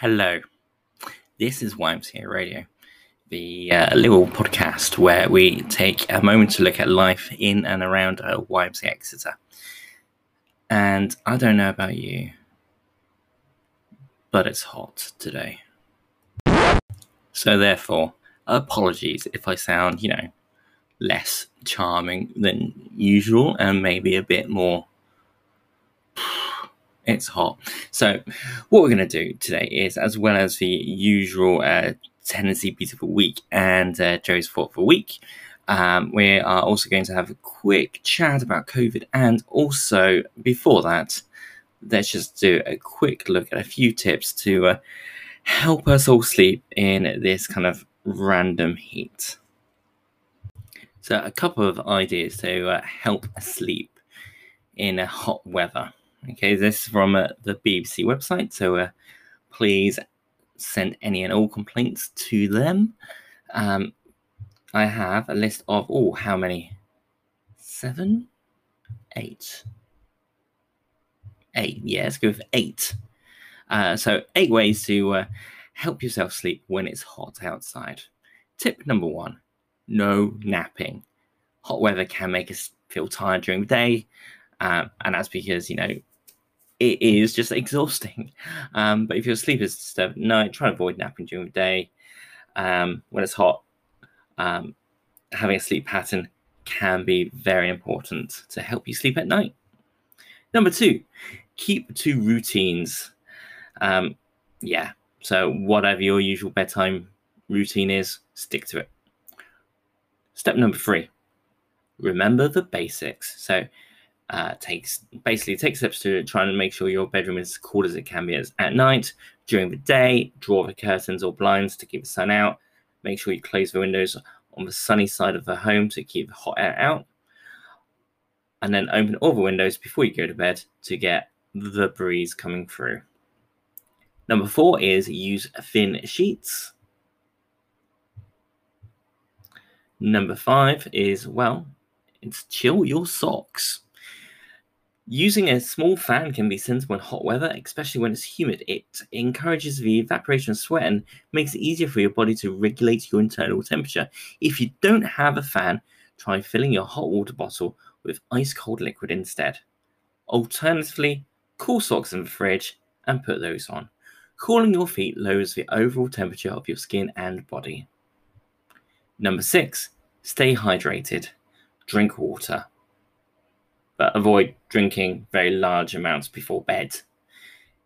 Hello, this is YMCA Radio, the uh, little podcast where we take a moment to look at life in and around uh, Exeter. And I don't know about you, but it's hot today. So, therefore, apologies if I sound, you know, less charming than usual and maybe a bit more it's hot. So, what we're going to do today is, as well as the usual uh, Tennessee Beautiful Week and uh, Joe's Thoughtful Week, um, we are also going to have a quick chat about COVID. And also, before that, let's just do a quick look at a few tips to uh, help us all sleep in this kind of random heat. So, a couple of ideas to uh, help sleep in a hot weather. Okay, this is from uh, the BBC website, so uh, please send any and all complaints to them. Um, I have a list of, oh, how many? Seven? Eight. Eight, yeah, let's go with eight. Uh, so, eight ways to uh, help yourself sleep when it's hot outside. Tip number one no napping. Hot weather can make us feel tired during the day, um, and that's because, you know, it is just exhausting. Um, but if your sleep is disturbed of night, try to avoid napping during the day. Um, when it's hot, um, having a sleep pattern can be very important to help you sleep at night. Number two, keep two routines. Um, yeah, so whatever your usual bedtime routine is, stick to it. Step number three, remember the basics. So uh, takes basically takes steps to try and make sure your bedroom is as cool as it can be at night. During the day, draw the curtains or blinds to keep the sun out. Make sure you close the windows on the sunny side of the home to keep the hot air out. And then open all the windows before you go to bed to get the breeze coming through. Number four is use thin sheets. Number five is, well, it's chill your socks. Using a small fan can be sensible in hot weather, especially when it's humid. It encourages the evaporation of sweat and makes it easier for your body to regulate your internal temperature. If you don't have a fan, try filling your hot water bottle with ice cold liquid instead. Alternatively, cool socks in the fridge and put those on. Cooling your feet lowers the overall temperature of your skin and body. Number six, stay hydrated. Drink water but avoid drinking very large amounts before bed.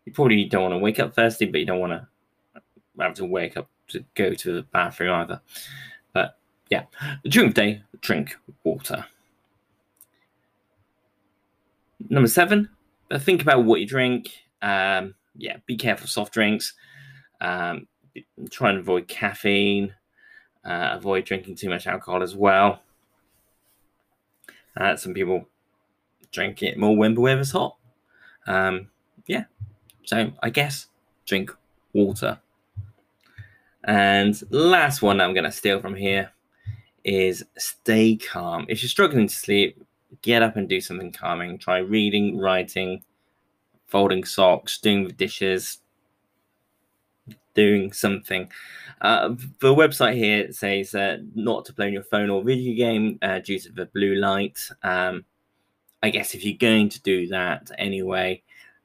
You probably don't want to wake up thirsty, but you don't want to have to wake up to go to the bathroom either. But yeah, during the day, drink water. Number seven, uh, think about what you drink. Um, yeah, be careful of soft drinks. Um, try and avoid caffeine. Uh, avoid drinking too much alcohol as well. Uh, some people drink it more when the weather's hot. Um, yeah, so I guess drink water. And last one I'm going to steal from here is stay calm. If you're struggling to sleep, get up and do something calming. Try reading, writing, folding socks, doing the dishes, doing something. Uh, the website here says uh, not to play on your phone or video game uh, due to the blue light. Um, I guess if you're going to do that anyway,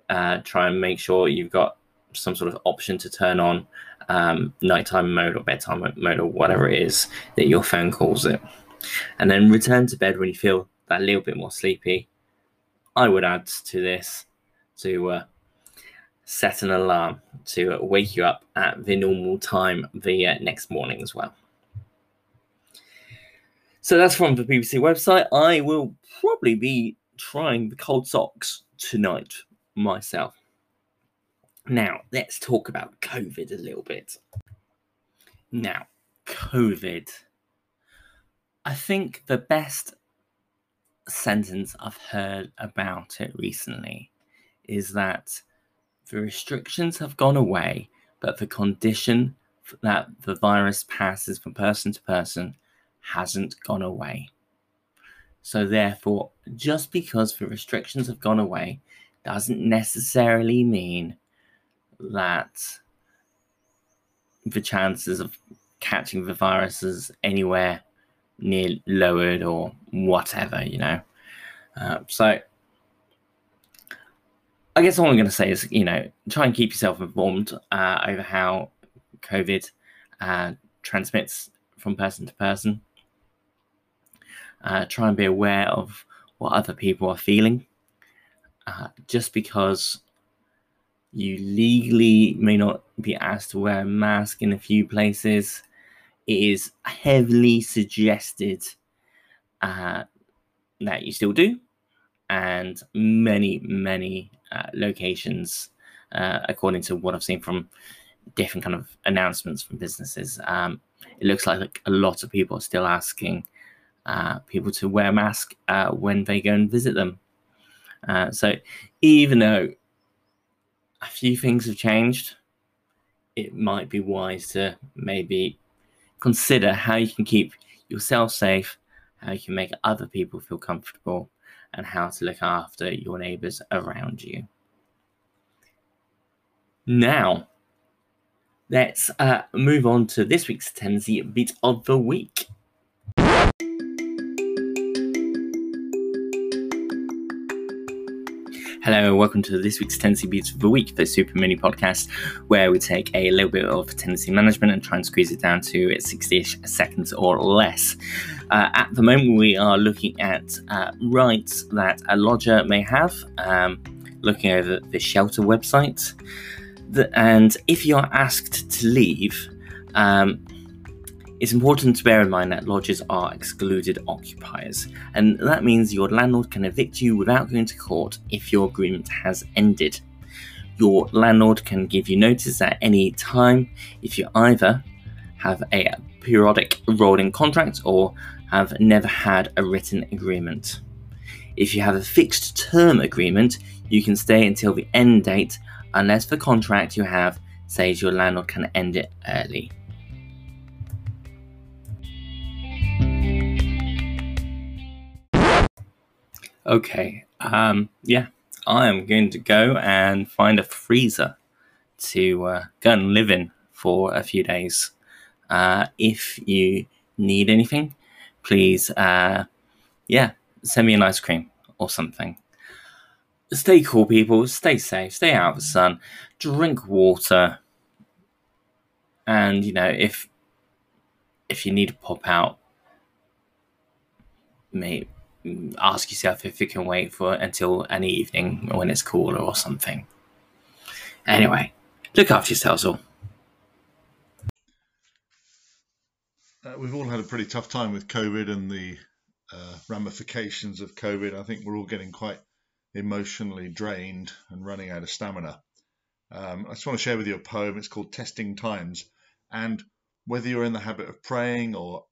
uh, try and make sure you've got some sort of option to turn on um, nighttime mode or bedtime mode or whatever it is that your phone calls it. And then return to bed when you feel that little bit more sleepy. I would add to this to uh, set an alarm to wake you up at the normal time the uh, next morning as well. So that's from the BBC website. I will probably be trying the cold socks tonight myself. Now, let's talk about COVID a little bit. Now, COVID. I think the best sentence I've heard about it recently is that the restrictions have gone away, but the condition that the virus passes from person to person hasn't gone away. So, therefore, just because the restrictions have gone away doesn't necessarily mean that the chances of catching the viruses anywhere near lowered or whatever, you know. Uh, so I guess all I'm going to say is, you know, try and keep yourself informed uh, over how COVID uh, transmits from person to person. Uh, try and be aware of what other people are feeling. Uh, just because you legally may not be asked to wear a mask in a few places, it is heavily suggested uh, that you still do. And many, many uh, locations, uh, according to what I've seen from different kind of announcements from businesses, um, it looks like a lot of people are still asking uh, people to wear a mask uh, when they go and visit them. Uh, so even though a few things have changed, it might be wise to maybe consider how you can keep yourself safe, how you can make other people feel comfortable, and how to look after your neighbors around you. Now, let's uh, move on to this week's tenancy beat of the week. Hello, welcome to this week's Tenancy Beats of the Week, the super mini podcast where we take a little bit of tenancy management and try and squeeze it down to 60 ish seconds or less. Uh, at the moment, we are looking at uh, rights that a lodger may have, um, looking over the shelter website. The, and if you're asked to leave, um, it's important to bear in mind that lodges are excluded occupiers, and that means your landlord can evict you without going to court if your agreement has ended. Your landlord can give you notice at any time if you either have a periodic rolling contract or have never had a written agreement. If you have a fixed term agreement, you can stay until the end date unless the contract you have says your landlord can end it early. Okay, um, yeah, I am going to go and find a freezer to uh, go and live in for a few days. Uh, if you need anything, please, uh, yeah, send me an ice cream or something. Stay cool, people. Stay safe. Stay out of the sun. Drink water. And you know, if if you need to pop out, maybe ask yourself if you can wait for until an evening when it's cooler or something. Anyway, look after yourselves all. Uh, we've all had a pretty tough time with COVID and the uh, ramifications of COVID. I think we're all getting quite emotionally drained and running out of stamina. Um, I just want to share with you a poem. It's called Testing Times. And whether you're in the habit of praying or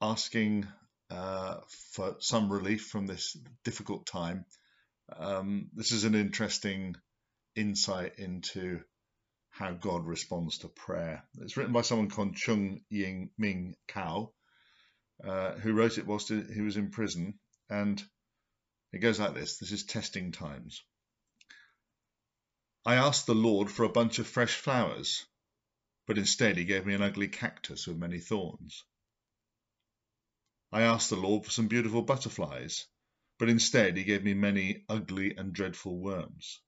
asking uh, for some relief from this difficult time. Um, this is an interesting insight into how God responds to prayer. It's written by someone called Chung Ying Ming Kao, uh, who wrote it whilst he was in prison. And it goes like this this is testing times. I asked the Lord for a bunch of fresh flowers, but instead he gave me an ugly cactus with many thorns. I asked the Lord for some beautiful butterflies, but instead he gave me many ugly and dreadful worms.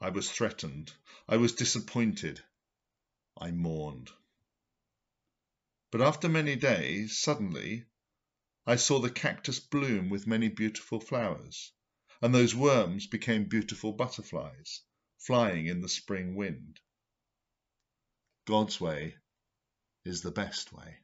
I was threatened. I was disappointed. I mourned. But after many days, suddenly, I saw the cactus bloom with many beautiful flowers, and those worms became beautiful butterflies, flying in the spring wind. God's way is the best way.